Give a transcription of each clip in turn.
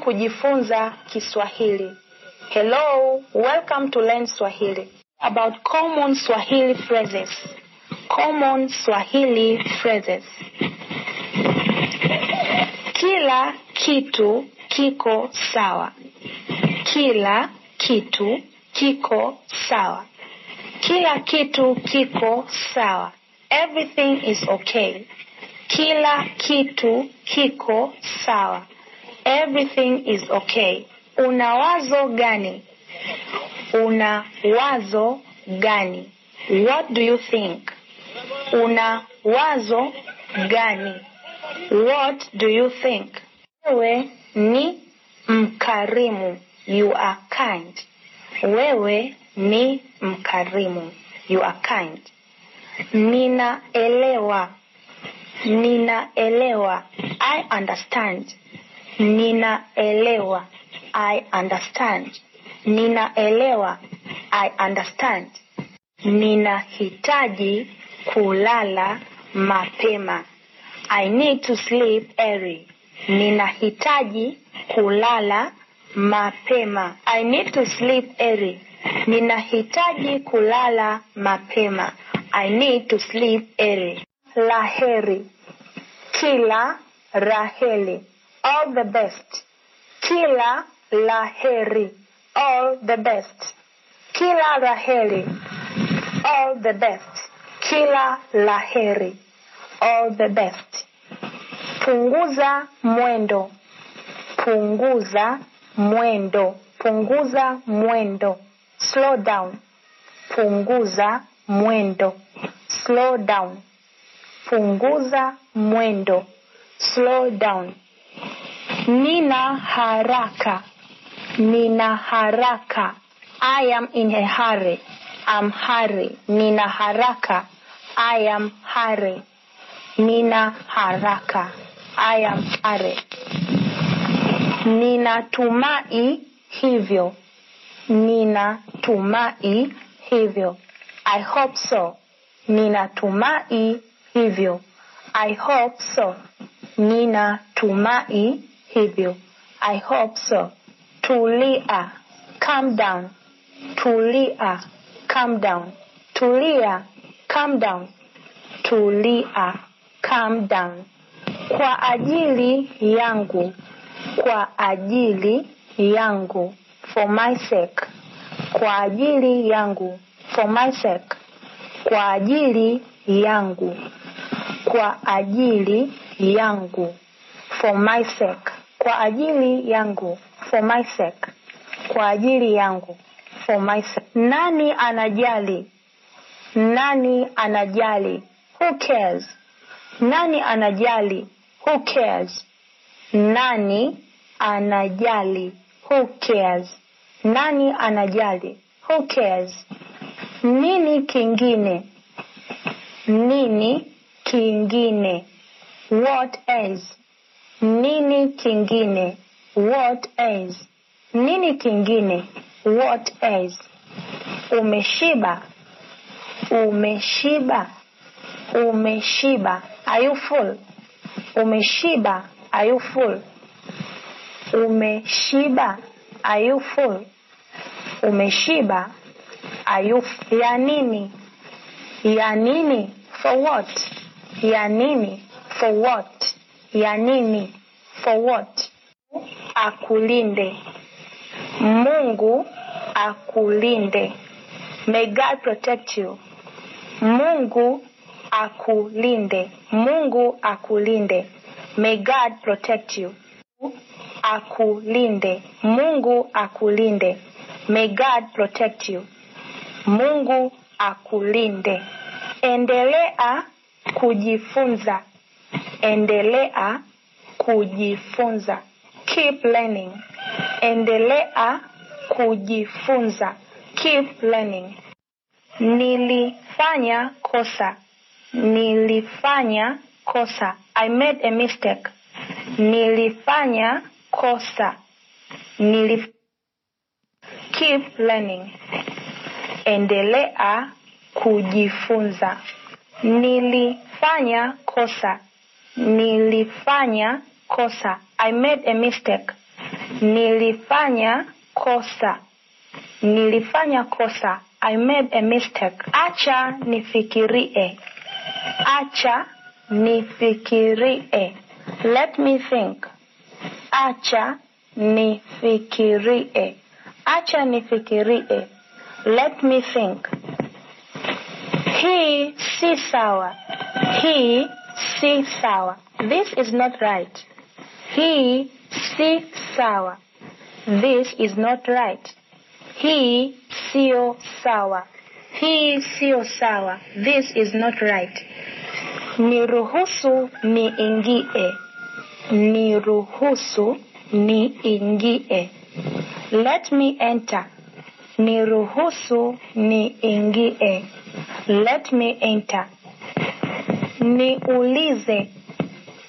Kujifunza Kiswahili. Hello, welcome to learn Swahili. About common Swahili phrases. Common Swahili phrases. Kila kitu kiko sawa. Kila kitu kiko sawa. Kila kitu kiko sawa. Everything is okay. Kila kitu kiko sawa. Everything is okay. Una wazo gani? Una wazo gani? What do you think? Una wazo gani? What do you think? Wewe ni mkarimu. You are kind. Wewe ni mkarimu. You are kind. Ninaelewa. Ninaelewa. I understand. Ninaelewa. I understand. Ninaelewa. I understand. Ninahitaji kulala mapema. I need to sleep early. Ninahitaji kulala mapema. I need to sleep early. Ninahitaji kulala mapema. I need to sleep early. Laheri. Kila raheli. All the best. Kila laheri. All the best. Kila raheli. All the best. Kila laheri. All the best. Punguza mwendo. Punguza mwendo. Punguza mwendo. Slow down. Punguza mwendo. Slow down. Punguza mwendo. Slow down. Nina haraka. Nina haraka. I am in a hurry. I'm hurry. Nina haraka. I am hurry. Nina haraka. I am hurry. Ninatumai hivyo. Ninatumai hivyo. I hope so. Ninatumai hivyo. I hope so. Ninatumai hivyo. I hope so. Tulia. Calm down. Tulia. Calm down. Tulia. Calm down. Tulia. Calm down. Kwa ajili yangu. Kwa ajili yangu. For my sake. Kwa ajili yangu. For my sake. Kwa ajili yangu. Kwa ajili yangu. For my sake. Kwa ajili yangu. For my sake. Kwa ajili yangu. For my sake. Nani anajali? Nani anajali? Who cares? Nani anajali? Who cares? Nani anajali? Who cares? Nani anajali? Who cares? Nini kingine? Nini kingine? What else? Nini kingine? What is Nini kingine? What is Umeshiba? Umeshiba? Umeshiba? Are you full? Umeshiba? Are you full? Umeshiba? Are you full? Umeshiba? Are you ya nini? Ya nini? For what? Ya nini? For what? Ya nini? For what? Akulinde. Mungu akulinde. May God protect you. Mungu akulinde. Mungu akulinde. May God protect you. Akulinde. Mungu akulinde. May God protect you. Mungu akulinde. Endelea kujifunza. Endelea kujifunza. Keep learning. Endelea kujifunza. Keep learning. Nilifanya kosa. Nilifanya kosa. I made a mistake. Nilifanya kosa. Nilif Keep learning. Endelea kujifunza. Nilifanya kosa. Nilifanya kosa. I made a mistake. nilifanya kosa. Nilifanya kosa. I made a mistake. Acha nifikirie. Acha nifikirie. Let me think. Acha nifikirie. Acha nifikirie. Let me think. Hii si sawa. Hii si sawa this is not right. He si sawa this is not right. He sio sawa He sio sawa this is not right. Niruhusu niingie. Niruhusu niingie. Let me enter. Niruhusu niingie. Let me enter niulize.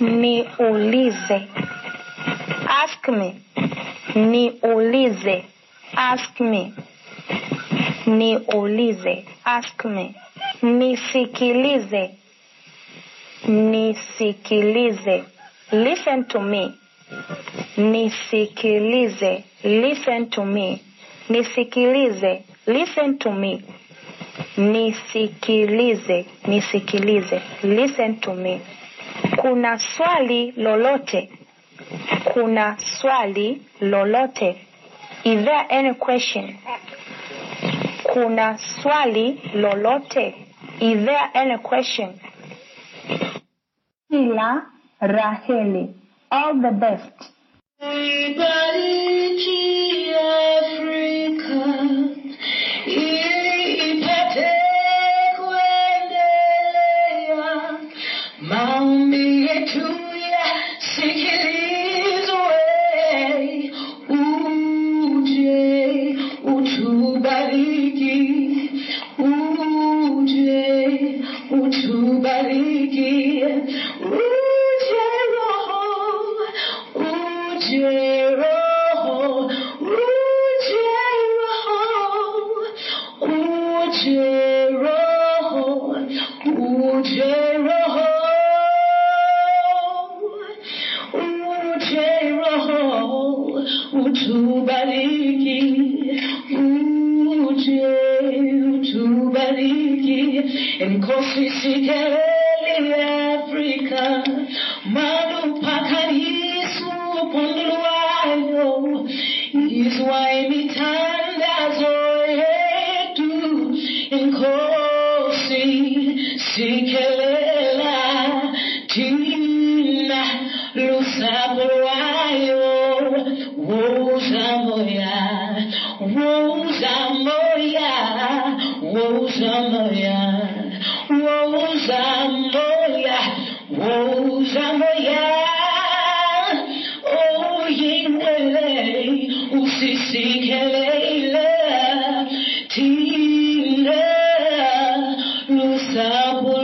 Niulize. Ask me. Niulize. Ask me. Niulize. Ask me. Nisikilize. Nisikilize. Listen to me. Nisikilize. Listen to me. Nisikilize. Listen to me nisikilize nisikilize. Listen to me. Kuna swali lolote? Kuna swali lolote? Is there any question? Kuna swali lolote? Is there any question? Ila raheli all the best utubariki uje utubariki nkosisikeli Afrika Africa. campo